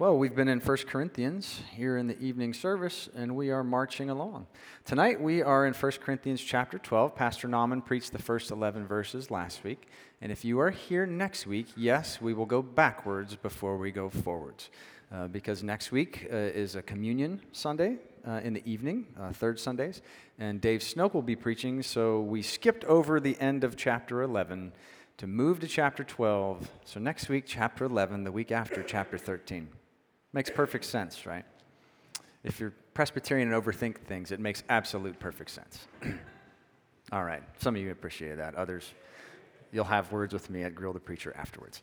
Well, we've been in 1 Corinthians here in the evening service, and we are marching along. Tonight we are in 1 Corinthians chapter 12. Pastor Nauman preached the first 11 verses last week. And if you are here next week, yes, we will go backwards before we go forwards. Uh, because next week uh, is a communion Sunday uh, in the evening, uh, third Sundays, and Dave Snoke will be preaching, so we skipped over the end of chapter 11 to move to chapter 12. So next week, chapter 11, the week after, chapter 13. Makes perfect sense, right? If you're Presbyterian and overthink things, it makes absolute perfect sense. All right. Some of you appreciate that. Others, you'll have words with me at Grill the Preacher afterwards.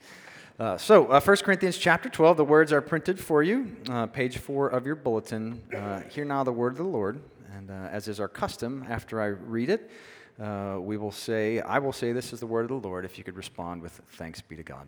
Uh, so, uh, 1 Corinthians chapter 12, the words are printed for you, uh, page 4 of your bulletin. Uh, hear now the word of the Lord. And uh, as is our custom, after I read it, uh, we will say, I will say, This is the word of the Lord, if you could respond with thanks be to God.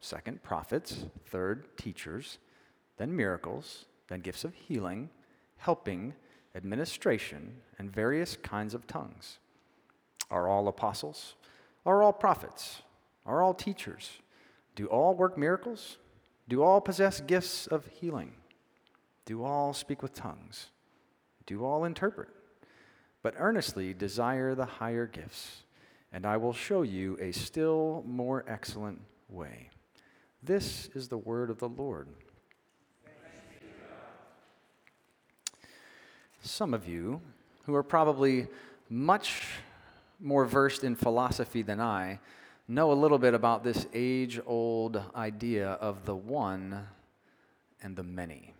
second, prophets, third, teachers, then miracles, then gifts of healing, helping, administration, and various kinds of tongues. Are all apostles? Are all prophets? Are all teachers? Do all work miracles? Do all possess gifts of healing? Do all speak with tongues? Do all interpret? But earnestly desire the higher gifts, and I will show you a still more excellent way. This is the word of the Lord. Some of you who are probably much more versed in philosophy than I know a little bit about this age old idea of the one and the many.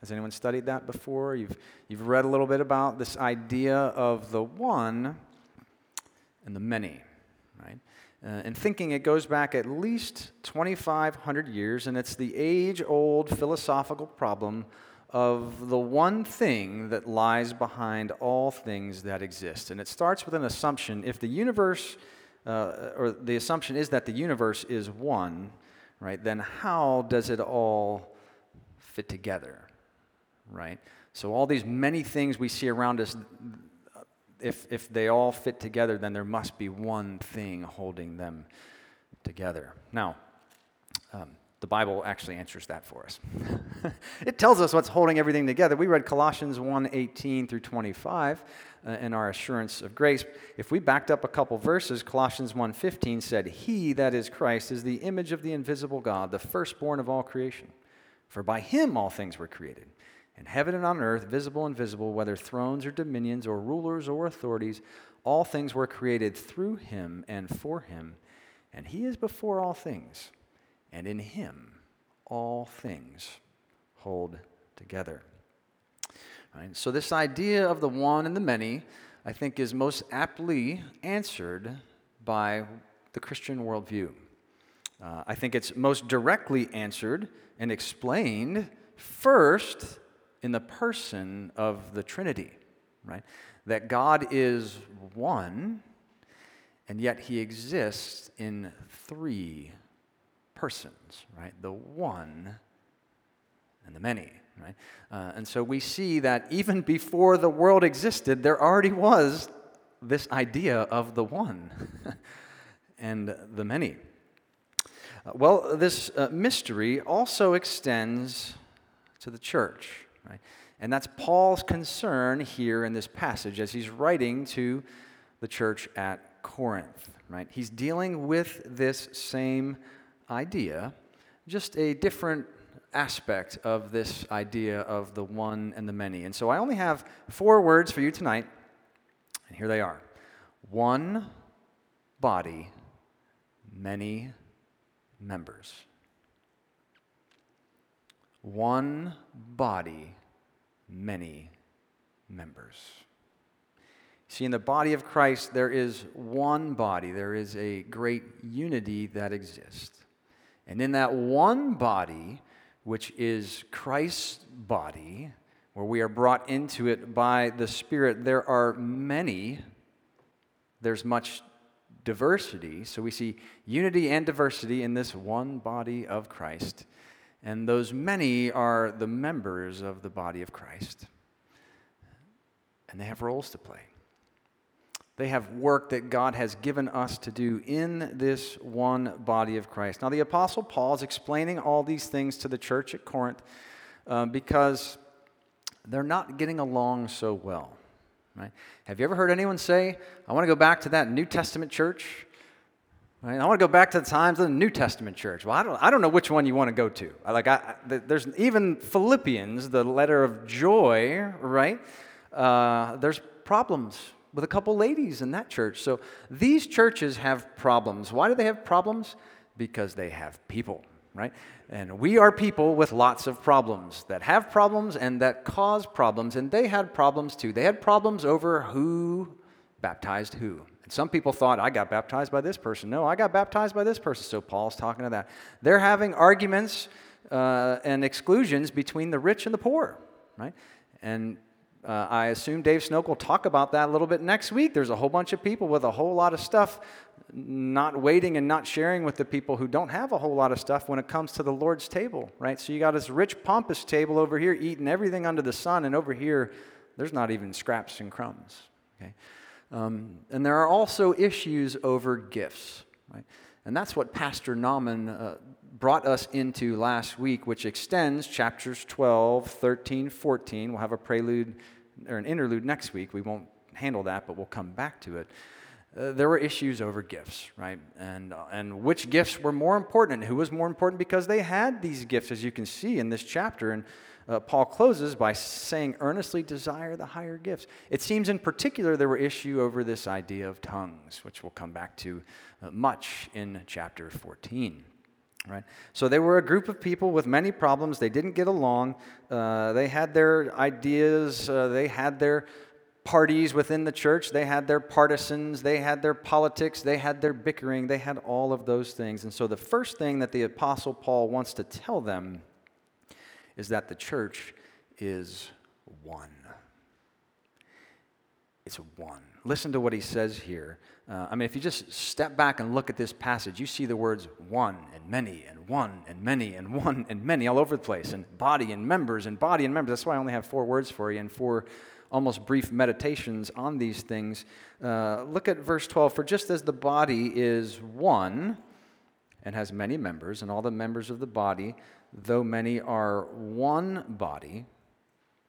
Has anyone studied that before? You've, you've read a little bit about this idea of the one and the many, right? Uh, and thinking it goes back at least 2,500 years, and it's the age old philosophical problem of the one thing that lies behind all things that exist. And it starts with an assumption if the universe, uh, or the assumption is that the universe is one, right, then how does it all fit together, right? So, all these many things we see around us, if, if they all fit together, then there must be one thing holding them together. Now, um, the Bible actually answers that for us. it tells us what's holding everything together. We read Colossians 1 18 through 25 uh, in our assurance of grace. If we backed up a couple verses, Colossians 1 15 said, He, that is Christ, is the image of the invisible God, the firstborn of all creation. For by him all things were created in heaven and on earth, visible and invisible, whether thrones or dominions or rulers or authorities, all things were created through him and for him. And he is before all things, and in him all things hold together. Right? So, this idea of the one and the many, I think, is most aptly answered by the Christian worldview. Uh, I think it's most directly answered and explained first in the person of the Trinity, right? That God is one, and yet he exists in three persons, right? The one and the many, right? Uh, and so we see that even before the world existed, there already was this idea of the one and the many. Uh, well, this uh, mystery also extends to the church, right? And that's Paul's concern here in this passage as he's writing to the church at Corinth, right? He's dealing with this same idea, just a different aspect of this idea of the one and the many. And so I only have four words for you tonight, and here they are one body, many members. One body, many members. See, in the body of Christ, there is one body, there is a great unity that exists. And in that one body, which is Christ's body, where we are brought into it by the Spirit, there are many, there's much diversity. So we see unity and diversity in this one body of Christ. And those many are the members of the body of Christ. And they have roles to play. They have work that God has given us to do in this one body of Christ. Now, the Apostle Paul is explaining all these things to the church at Corinth uh, because they're not getting along so well. Right? Have you ever heard anyone say, I want to go back to that New Testament church? Right? I want to go back to the times of the New Testament church. Well, I don't, I don't know which one you want to go to. Like, I, there's even Philippians, the letter of joy, right? Uh, there's problems with a couple ladies in that church. So these churches have problems. Why do they have problems? Because they have people, right? And we are people with lots of problems that have problems and that cause problems. And they had problems too. They had problems over who baptized who. And some people thought, I got baptized by this person. No, I got baptized by this person. So Paul's talking to that. They're having arguments uh, and exclusions between the rich and the poor, right? And uh, I assume Dave Snoke will talk about that a little bit next week. There's a whole bunch of people with a whole lot of stuff not waiting and not sharing with the people who don't have a whole lot of stuff when it comes to the Lord's table, right? So you got this rich, pompous table over here eating everything under the sun, and over here, there's not even scraps and crumbs, okay? Um, and there are also issues over gifts, right? And that's what Pastor Nauman uh, brought us into last week, which extends chapters 12, 13, 14. We'll have a prelude or an interlude next week. We won't handle that, but we'll come back to it. Uh, there were issues over gifts, right? And, uh, and which gifts were more important who was more important because they had these gifts, as you can see in this chapter. And uh, Paul closes by saying, earnestly desire the higher gifts. It seems in particular there were issue over this idea of tongues, which we'll come back to uh, much in chapter 14. Right? So they were a group of people with many problems. They didn't get along. Uh, they had their ideas. Uh, they had their parties within the church. They had their partisans. They had their politics. They had their bickering. They had all of those things. And so the first thing that the Apostle Paul wants to tell them is that the church is one. It's one. Listen to what he says here. Uh, I mean, if you just step back and look at this passage, you see the words one and many and one and many and one and many all over the place, and body and members and body and members. That's why I only have four words for you and four almost brief meditations on these things. Uh, look at verse 12. For just as the body is one and has many members, and all the members of the body, though many are one body,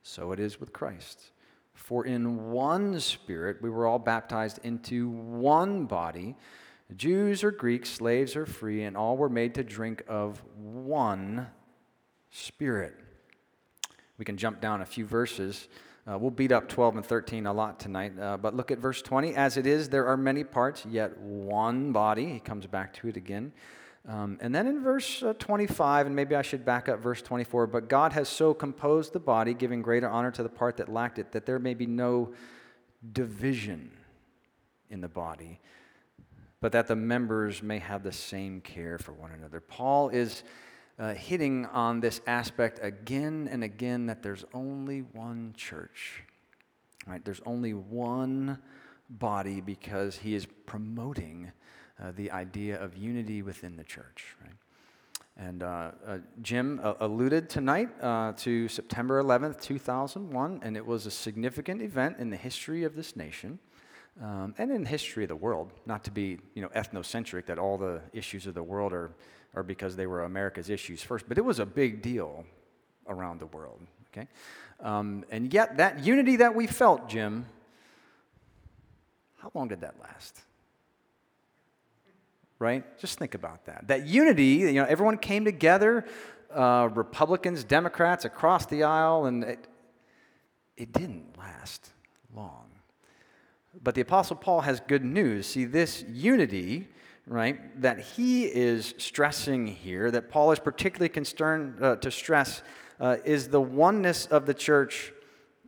so it is with Christ. For in one spirit we were all baptized into one body, Jews or Greeks, slaves or free, and all were made to drink of one spirit. We can jump down a few verses. Uh, we'll beat up 12 and 13 a lot tonight, uh, but look at verse 20. As it is, there are many parts, yet one body. He comes back to it again. Um, and then in verse uh, 25, and maybe I should back up verse 24, but God has so composed the body, giving greater honor to the part that lacked it, that there may be no division in the body, but that the members may have the same care for one another. Paul is uh, hitting on this aspect again and again that there's only one church, right? There's only one body because he is promoting uh, the idea of unity within the church, right? And uh, uh, Jim uh, alluded tonight uh, to September 11th, 2001, and it was a significant event in the history of this nation um, and in the history of the world. Not to be, you know, ethnocentric, that all the issues of the world are, are because they were America's issues first, but it was a big deal around the world, okay? Um, and yet, that unity that we felt, Jim, how long did that last? Right? Just think about that. That unity, you know, everyone came together, uh, Republicans, Democrats across the aisle, and it, it didn't last long. But the Apostle Paul has good news. See, this unity, right, that he is stressing here, that Paul is particularly concerned uh, to stress, uh, is the oneness of the church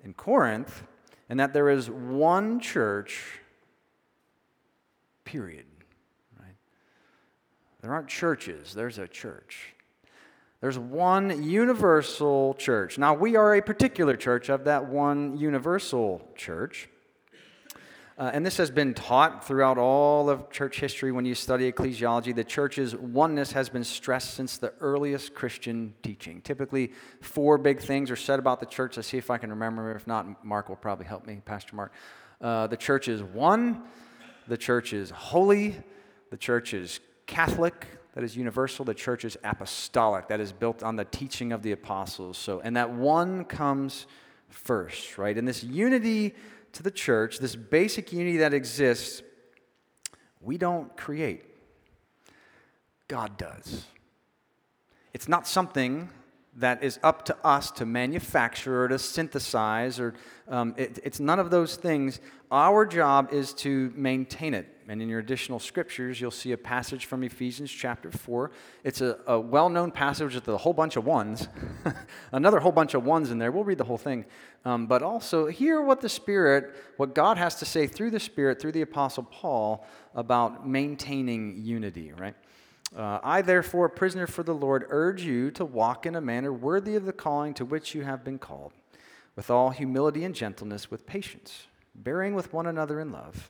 in Corinth, and that there is one church, period. There aren't churches, there's a church. There's one universal church. Now, we are a particular church of that one universal church. Uh, and this has been taught throughout all of church history when you study ecclesiology. The church's oneness has been stressed since the earliest Christian teaching. Typically, four big things are said about the church. Let's see if I can remember. If not, Mark will probably help me, Pastor Mark. Uh, the church is one, the church is holy, the church is Catholic, that is universal. The church is apostolic, that is built on the teaching of the apostles. So, and that one comes first, right? And this unity to the church, this basic unity that exists, we don't create. God does. It's not something that is up to us to manufacture or to synthesize, or um, it, it's none of those things. Our job is to maintain it. And in your additional scriptures, you'll see a passage from Ephesians chapter 4. It's a, a well known passage with a whole bunch of ones, another whole bunch of ones in there. We'll read the whole thing. Um, but also, hear what the Spirit, what God has to say through the Spirit, through the Apostle Paul, about maintaining unity, right? Uh, I, therefore, prisoner for the Lord, urge you to walk in a manner worthy of the calling to which you have been called, with all humility and gentleness, with patience, bearing with one another in love,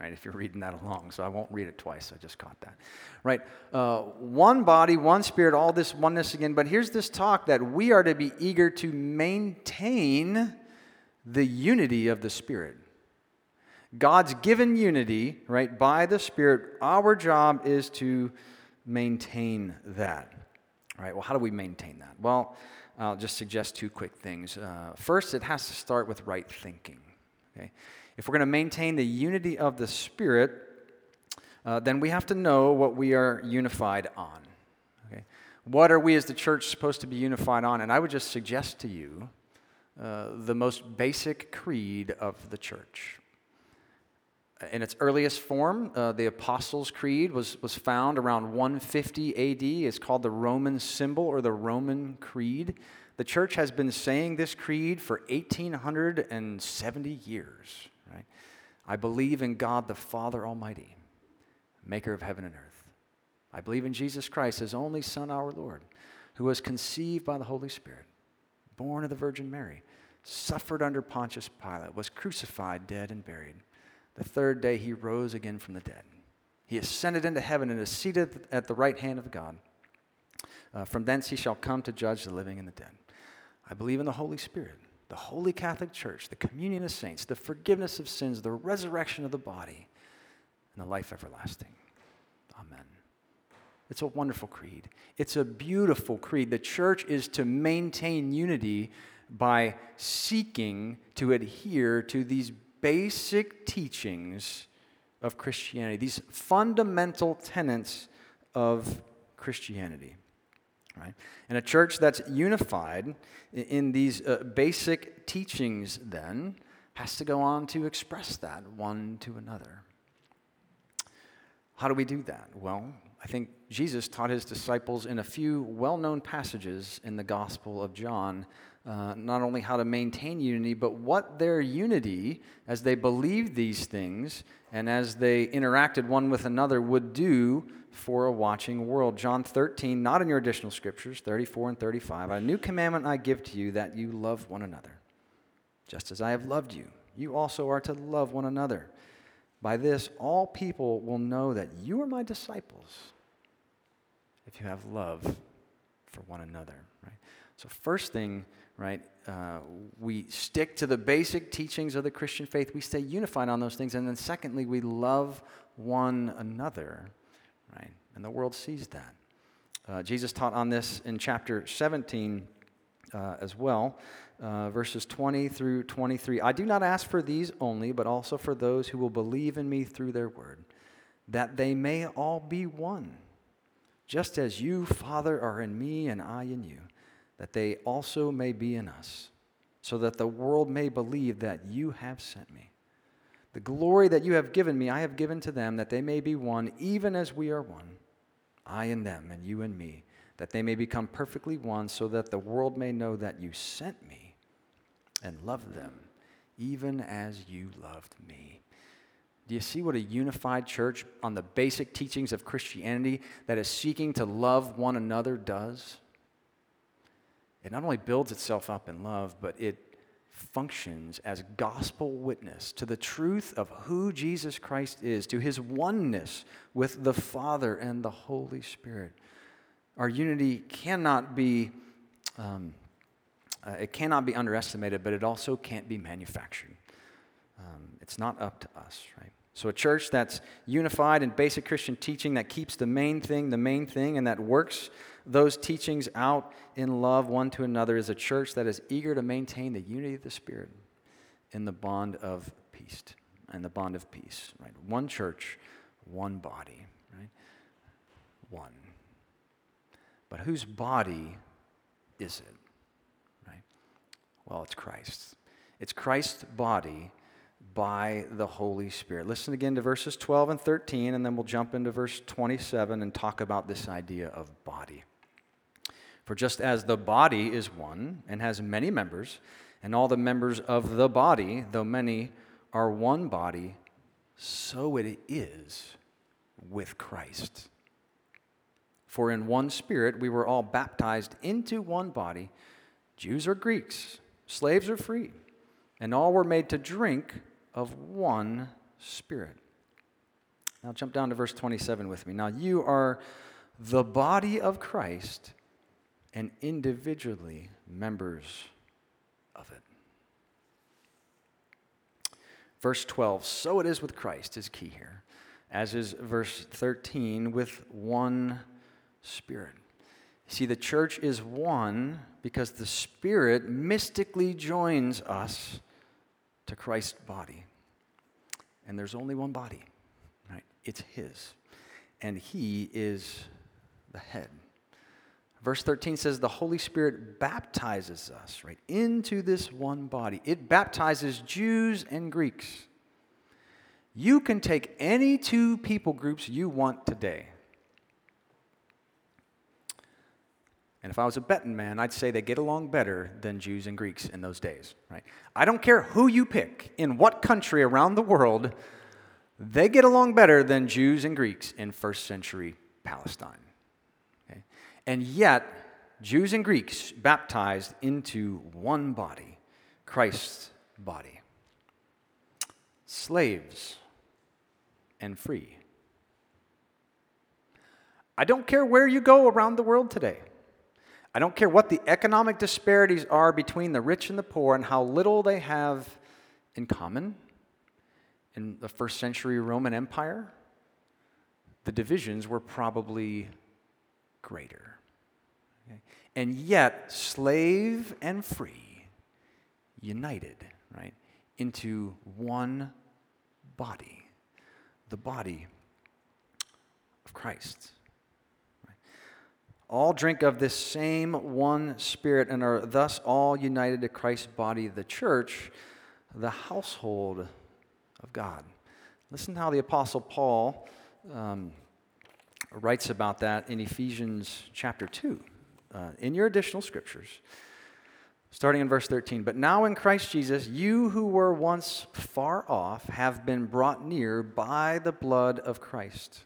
right? If you're reading that along, so I won't read it twice. I just caught that, right? Uh, one body, one spirit, all this oneness again. But here's this talk that we are to be eager to maintain the unity of the Spirit. God's given unity, right, by the Spirit. Our job is to maintain that. right? well, how do we maintain that? Well, I'll just suggest two quick things. Uh, first, it has to start with right thinking. Okay? If we're going to maintain the unity of the Spirit, uh, then we have to know what we are unified on. Okay? What are we as the church supposed to be unified on? And I would just suggest to you uh, the most basic creed of the church in its earliest form, uh, the Apostles' Creed was, was found around 150 AD. It's called the Roman symbol or the Roman Creed. The church has been saying this creed for 1870 years. Right? I believe in God the Father Almighty, maker of heaven and earth. I believe in Jesus Christ, his only Son, our Lord, who was conceived by the Holy Spirit, born of the Virgin Mary, suffered under Pontius Pilate, was crucified, dead, and buried the third day he rose again from the dead. He ascended into heaven and is seated at the right hand of God. Uh, from thence he shall come to judge the living and the dead. I believe in the Holy Spirit, the holy Catholic Church, the communion of saints, the forgiveness of sins, the resurrection of the body, and the life everlasting. Amen. It's a wonderful creed. It's a beautiful creed. The church is to maintain unity by seeking to adhere to these basic teachings of Christianity, these fundamental tenets of Christianity. Right? And a church that's unified in these uh, basic teachings, then, has to go on to express that one to another. How do we do that? Well, I think Jesus taught his disciples in a few well known passages in the Gospel of John uh, not only how to maintain unity, but what their unity, as they believed these things and as they interacted one with another, would do for a watching world. John 13, not in your additional scriptures, 34 and 35. A new commandment I give to you that you love one another. Just as I have loved you, you also are to love one another. By this, all people will know that you are my disciples if you have love for one another. Right? So, first thing, right, uh, we stick to the basic teachings of the Christian faith. We stay unified on those things. And then, secondly, we love one another, right? And the world sees that. Uh, Jesus taught on this in chapter 17 uh, as well, uh, verses 20 through 23. I do not ask for these only, but also for those who will believe in me through their word, that they may all be one, just as you, Father, are in me and I in you that they also may be in us, so that the world may believe that you have sent me. The glory that you have given me, I have given to them, that they may be one, even as we are one, I and them, and you and me, that they may become perfectly one, so that the world may know that you sent me and loved them, even as you loved me. Do you see what a unified church on the basic teachings of Christianity that is seeking to love one another does? It not only builds itself up in love, but it functions as gospel witness to the truth of who Jesus Christ is, to his oneness with the Father and the Holy Spirit. Our unity cannot be. Um, uh, it cannot be underestimated, but it also can't be manufactured. Um, it's not up to us, right? So, a church that's unified in basic Christian teaching, that keeps the main thing the main thing, and that works those teachings out in love one to another is a church that is eager to maintain the unity of the Spirit in the bond of peace. And the bond of peace, right? One church, one body, right? One. But whose body is it, right? Well, it's Christ's. It's Christ's body by the Holy Spirit. Listen again to verses 12 and 13, and then we'll jump into verse 27 and talk about this idea of body. For just as the body is one and has many members, and all the members of the body, though many, are one body, so it is with Christ. For in one spirit we were all baptized into one body, Jews or Greeks, slaves or free, and all were made to drink of one spirit. Now jump down to verse 27 with me. Now you are the body of Christ and individually members of it. Verse 12, so it is with Christ is key here, as is verse 13, with one Spirit. See, the church is one because the Spirit mystically joins us to Christ's body. And there's only one body, right? It's His. And He is the head. Verse 13 says the Holy Spirit baptizes us, right, into this one body. It baptizes Jews and Greeks. You can take any two people groups you want today. And if I was a betting man, I'd say they get along better than Jews and Greeks in those days, right? I don't care who you pick, in what country around the world, they get along better than Jews and Greeks in first century Palestine. And yet, Jews and Greeks baptized into one body, Christ's body. Slaves and free. I don't care where you go around the world today. I don't care what the economic disparities are between the rich and the poor and how little they have in common. In the first century Roman Empire, the divisions were probably greater. Okay? And yet, slave and free, united, right, into one body, the body of Christ. All drink of this same one spirit and are thus all united to Christ's body, the church, the household of God. Listen to how the Apostle Paul um, writes about that in Ephesians chapter 2, uh, in your additional scriptures, starting in verse 13. But now in Christ Jesus, you who were once far off have been brought near by the blood of Christ.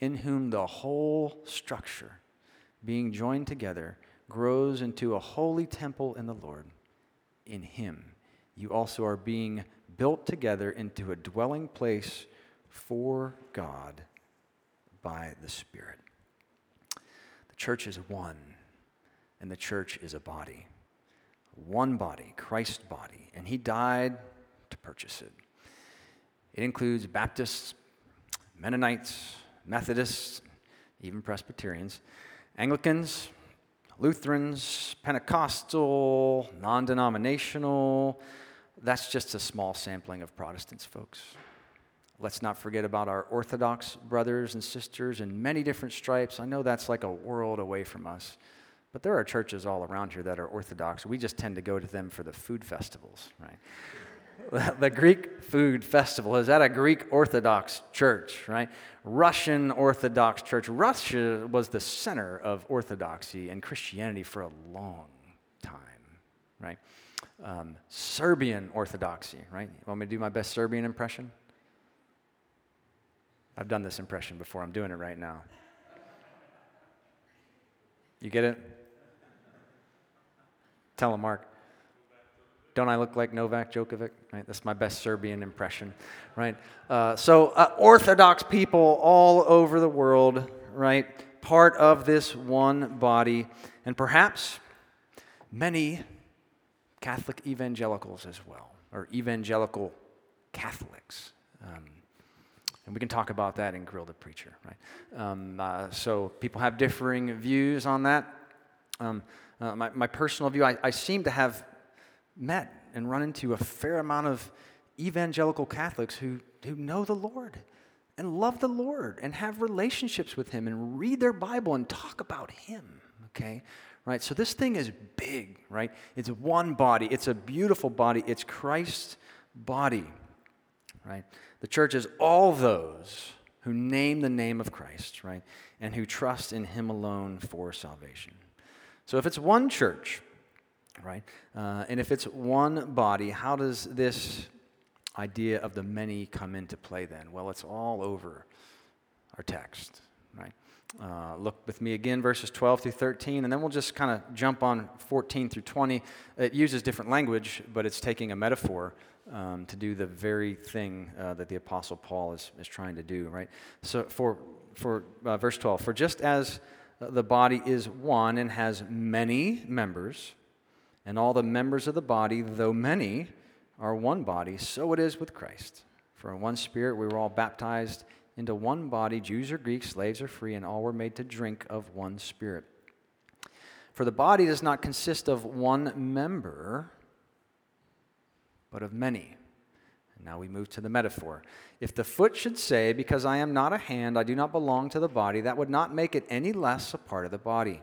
in whom the whole structure, being joined together, grows into a holy temple in the Lord. In him, you also are being built together into a dwelling place for God by the Spirit. The church is one, and the church is a body. One body, Christ's body, and he died to purchase it. It includes Baptists, Mennonites, Methodists, even Presbyterians, Anglicans, Lutherans, Pentecostal, non denominational. That's just a small sampling of Protestants, folks. Let's not forget about our Orthodox brothers and sisters in many different stripes. I know that's like a world away from us, but there are churches all around here that are Orthodox. We just tend to go to them for the food festivals, right? the Greek food festival is at a Greek Orthodox church, right? Russian Orthodox church. Russia was the center of Orthodoxy and Christianity for a long time, right? Um, Serbian Orthodoxy, right? You want me to do my best Serbian impression? I've done this impression before. I'm doing it right now. You get it? Tell him, Mark. Don't I look like Novak Djokovic? Right, that's my best Serbian impression, right? Uh, so uh, Orthodox people all over the world, right? Part of this one body, and perhaps many Catholic evangelicals as well, or evangelical Catholics. Um, and we can talk about that in Grill the Preacher, right? Um, uh, so people have differing views on that. Um, uh, my, my personal view, I, I seem to have met and run into a fair amount of evangelical Catholics who, who know the Lord and love the Lord and have relationships with Him and read their Bible and talk about Him, okay? Right? So this thing is big, right? It's one body, it's a beautiful body, it's Christ's body, right? The church is all those who name the name of Christ, right? And who trust in Him alone for salvation. So if it's one church, right? Uh, and if it's one body, how does this idea of the many come into play then? Well, it's all over our text, right? Uh, look with me again, verses 12 through 13, and then we'll just kind of jump on 14 through 20. It uses different language, but it's taking a metaphor um, to do the very thing uh, that the Apostle Paul is, is trying to do, right? So, for, for uh, verse 12, for just as the body is one and has many members, and all the members of the body, though many, are one body, so it is with Christ. For in one spirit we were all baptized into one body, Jews or Greeks, slaves or free, and all were made to drink of one spirit. For the body does not consist of one member, but of many. Now we move to the metaphor. If the foot should say, Because I am not a hand, I do not belong to the body, that would not make it any less a part of the body.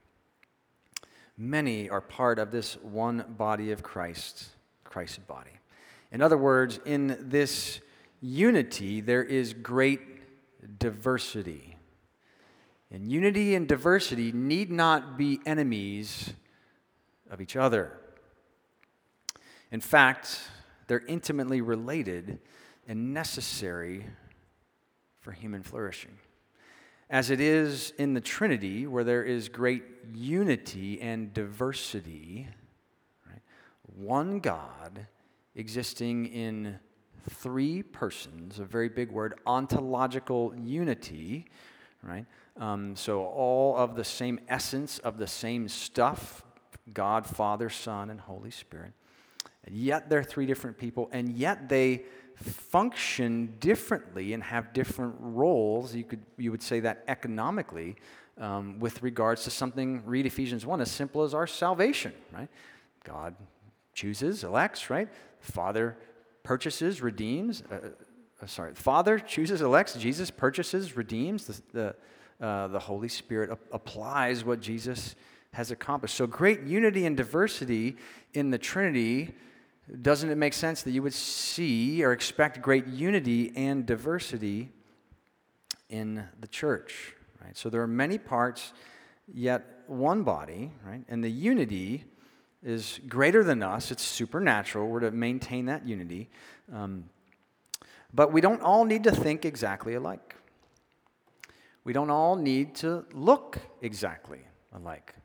Many are part of this one body of Christ, Christ's body. In other words, in this unity, there is great diversity. And unity and diversity need not be enemies of each other. In fact, they're intimately related and necessary for human flourishing. As it is in the Trinity, where there is great unity and diversity, right? one God existing in three persons, a very big word, ontological unity, right? Um, so all of the same essence of the same stuff God, Father, Son, and Holy Spirit. And yet they're three different people, and yet they function differently and have different roles. You, could, you would say that economically um, with regards to something, read Ephesians 1, as simple as our salvation, right? God chooses, elects, right? Father purchases, redeems. Uh, uh, sorry, Father chooses, elects. Jesus purchases, redeems. The, the, uh, the Holy Spirit ap- applies what Jesus has accomplished. So great unity and diversity in the Trinity doesn't it make sense that you would see or expect great unity and diversity in the church? Right? So there are many parts, yet one body, right? And the unity is greater than us. It's supernatural. We're to maintain that unity. Um, but we don't all need to think exactly alike. We don't all need to look exactly alike.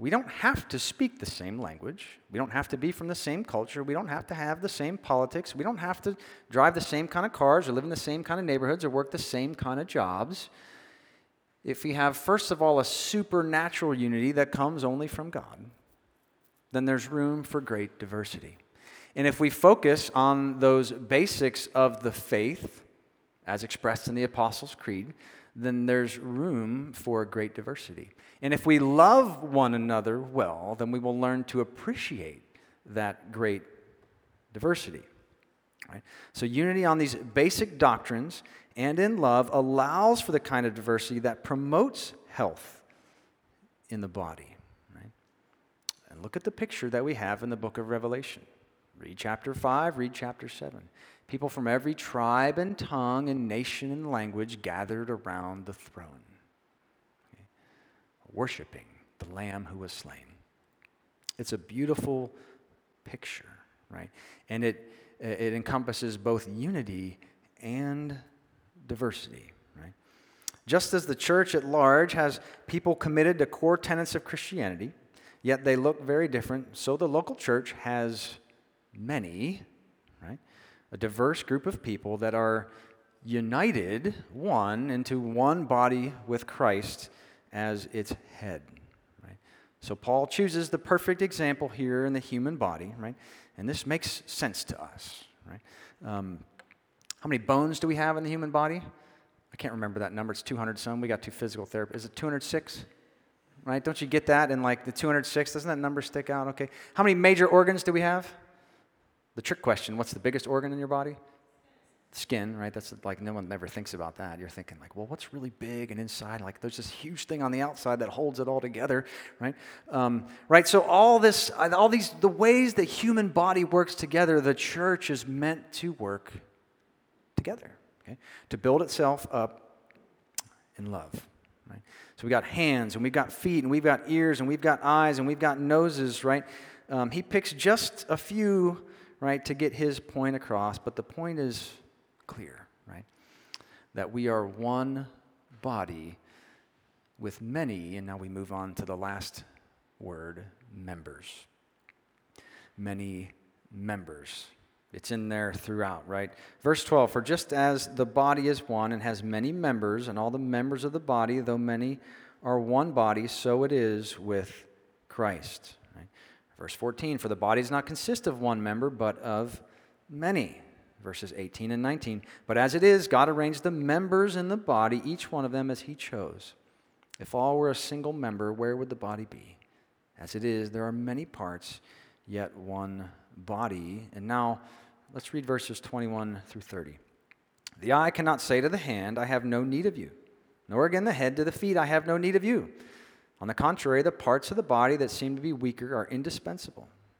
We don't have to speak the same language. We don't have to be from the same culture. We don't have to have the same politics. We don't have to drive the same kind of cars or live in the same kind of neighborhoods or work the same kind of jobs. If we have, first of all, a supernatural unity that comes only from God, then there's room for great diversity. And if we focus on those basics of the faith, as expressed in the Apostles' Creed, then there's room for great diversity. And if we love one another well, then we will learn to appreciate that great diversity. Right? So, unity on these basic doctrines and in love allows for the kind of diversity that promotes health in the body. Right? And look at the picture that we have in the book of Revelation. Read chapter 5, read chapter 7. People from every tribe and tongue and nation and language gathered around the throne, worshiping the Lamb who was slain. It's a beautiful picture, right? And it, it encompasses both unity and diversity, right? Just as the church at large has people committed to core tenets of Christianity, yet they look very different, so the local church has many right? a diverse group of people that are united, one, into one body with Christ as its head. Right? So Paul chooses the perfect example here in the human body, right? And this makes sense to us, right? Um, how many bones do we have in the human body? I can't remember that number. It's 200 some. We got two physical therapists. Is it 206? Right? Don't you get that? And like the 206, doesn't that number stick out? Okay. How many major organs do we have? The trick question what's the biggest organ in your body? Skin, right? That's like no one ever thinks about that. You're thinking, like, well, what's really big and inside? Like, there's this huge thing on the outside that holds it all together, right? Um, right. So all this, all these, the ways the human body works together, the church is meant to work together, okay? To build itself up in love. Right? So we got hands and we've got feet and we've got ears and we've got eyes and we've got noses, right? Um, he picks just a few right, to get his point across, but the point is clear, right? That we are one body with many, and now we move on to the last word members. Many members. It's in there throughout, right? Verse 12 For just as the body is one and has many members, and all the members of the body, though many, are one body, so it is with Christ. Right? Verse 14 For the body does not consist of one member, but of many. Verses 18 and 19. But as it is, God arranged the members in the body, each one of them as He chose. If all were a single member, where would the body be? As it is, there are many parts, yet one body. And now, let's read verses 21 through 30. The eye cannot say to the hand, I have no need of you, nor again the head to the feet, I have no need of you. On the contrary, the parts of the body that seem to be weaker are indispensable.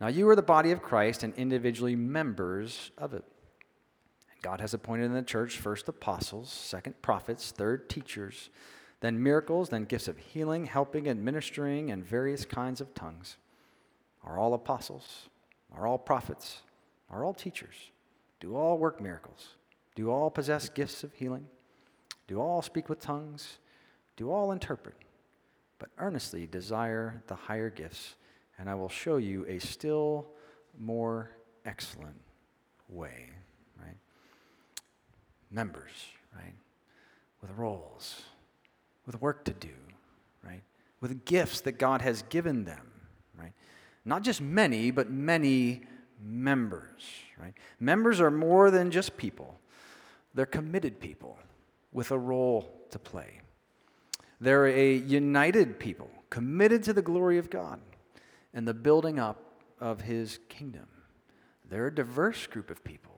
Now you are the body of Christ and individually members of it. God has appointed in the church first apostles, second prophets, third teachers, then miracles, then gifts of healing, helping, administering, and various kinds of tongues. Are all apostles? Are all prophets? Are all teachers? Do all work miracles? Do all possess gifts of healing? Do all speak with tongues? Do all interpret? But earnestly desire the higher gifts, and I will show you a still more excellent way, right? Members, right? With roles, with work to do, right? With gifts that God has given them, right? Not just many, but many members, right? Members are more than just people. They're committed people with a role to play. They're a united people, committed to the glory of God and the building up of his kingdom. They're a diverse group of people.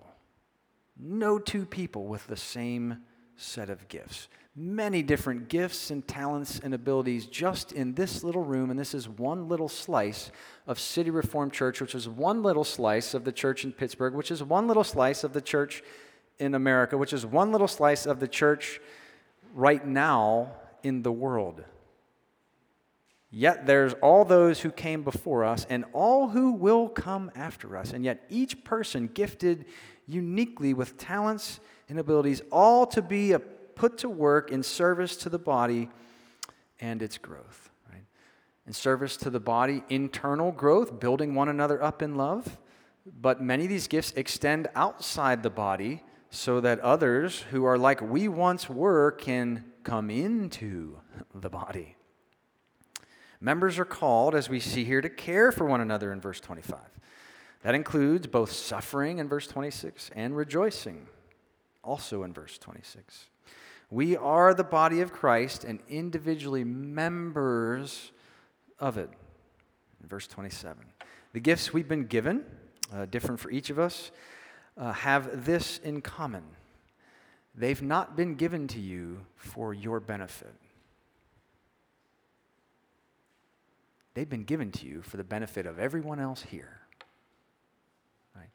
No two people with the same set of gifts many different gifts and talents and abilities just in this little room. And this is one little slice of City Reformed Church, which is one little slice of the church in Pittsburgh, which is one little slice of the church in America, which is one little slice of the church right now in the world. Yet there's all those who came before us and all who will come after us. And yet each person gifted uniquely with talents and abilities, all to be put to work in service to the body and its growth. Right? In service to the body, internal growth, building one another up in love. But many of these gifts extend outside the body so that others who are like we once were can come into the body. Members are called, as we see here, to care for one another in verse 25. That includes both suffering in verse 26 and rejoicing, also in verse 26. We are the body of Christ and individually members of it. In verse 27. The gifts we've been given, uh, different for each of us, uh, have this in common. They've not been given to you for your benefit. They've been given to you for the benefit of everyone else here. Right?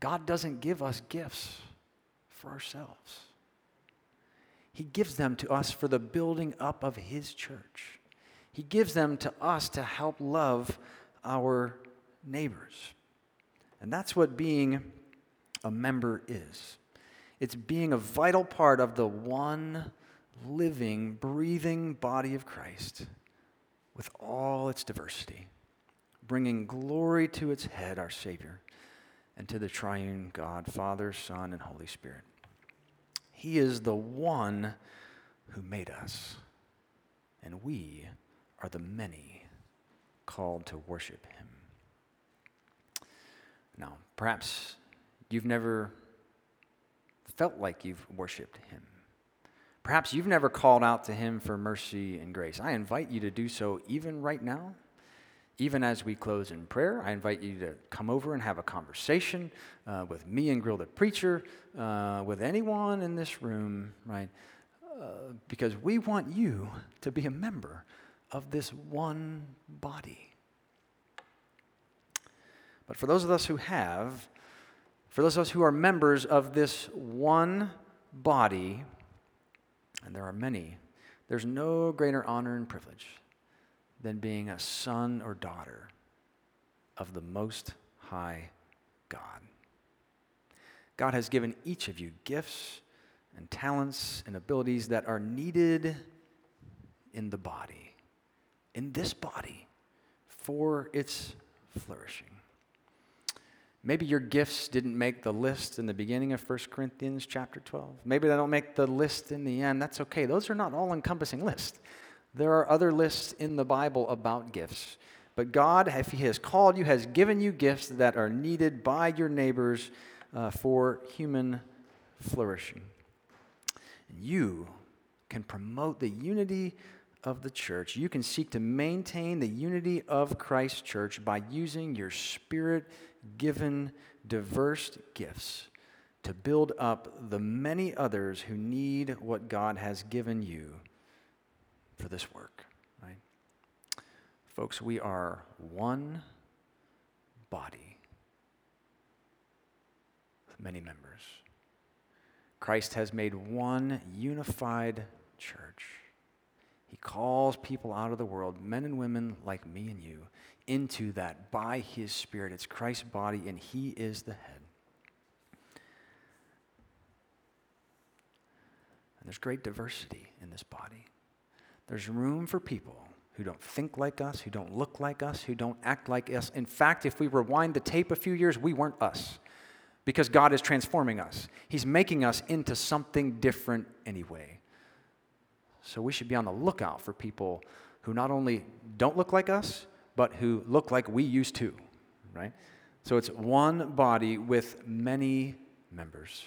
God doesn't give us gifts for ourselves. He gives them to us for the building up of His church. He gives them to us to help love our neighbors. And that's what being a member is it's being a vital part of the one living, breathing body of Christ with all its diversity, bringing glory to its head, our Savior, and to the triune God, Father, Son, and Holy Spirit. He is the one who made us, and we are the many called to worship him. Now, perhaps you've never felt like you've worshiped him. Perhaps you've never called out to him for mercy and grace. I invite you to do so even right now even as we close in prayer, I invite you to come over and have a conversation uh, with me and Grill the Preacher, uh, with anyone in this room, right? Uh, because we want you to be a member of this one body. But for those of us who have, For those of us who are members of this one body, and there are many, there's no greater honor and privilege than being a son or daughter of the Most High God. God has given each of you gifts and talents and abilities that are needed in the body, in this body, for its flourishing. Maybe your gifts didn't make the list in the beginning of 1 Corinthians chapter 12. Maybe they don't make the list in the end. That's okay. Those are not all encompassing lists. There are other lists in the Bible about gifts. But God, if He has called you, has given you gifts that are needed by your neighbors uh, for human flourishing. You can promote the unity of the church. You can seek to maintain the unity of Christ's church by using your spirit given diverse gifts to build up the many others who need what God has given you for this work, right? Folks, we are one body with many members. Christ has made one unified church. He calls people out of the world, men and women like me and you, into that by His Spirit. It's Christ's body, and He is the head. And there's great diversity in this body. There's room for people who don't think like us, who don't look like us, who don't act like us. In fact, if we rewind the tape a few years, we weren't us because God is transforming us. He's making us into something different anyway. So we should be on the lookout for people who not only don't look like us, but who look like we used to, right? So it's one body with many members.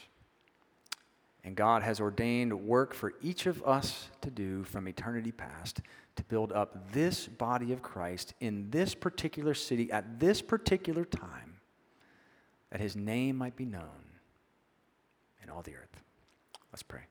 And God has ordained work for each of us to do from eternity past to build up this body of Christ in this particular city at this particular time that his name might be known in all the earth. Let's pray.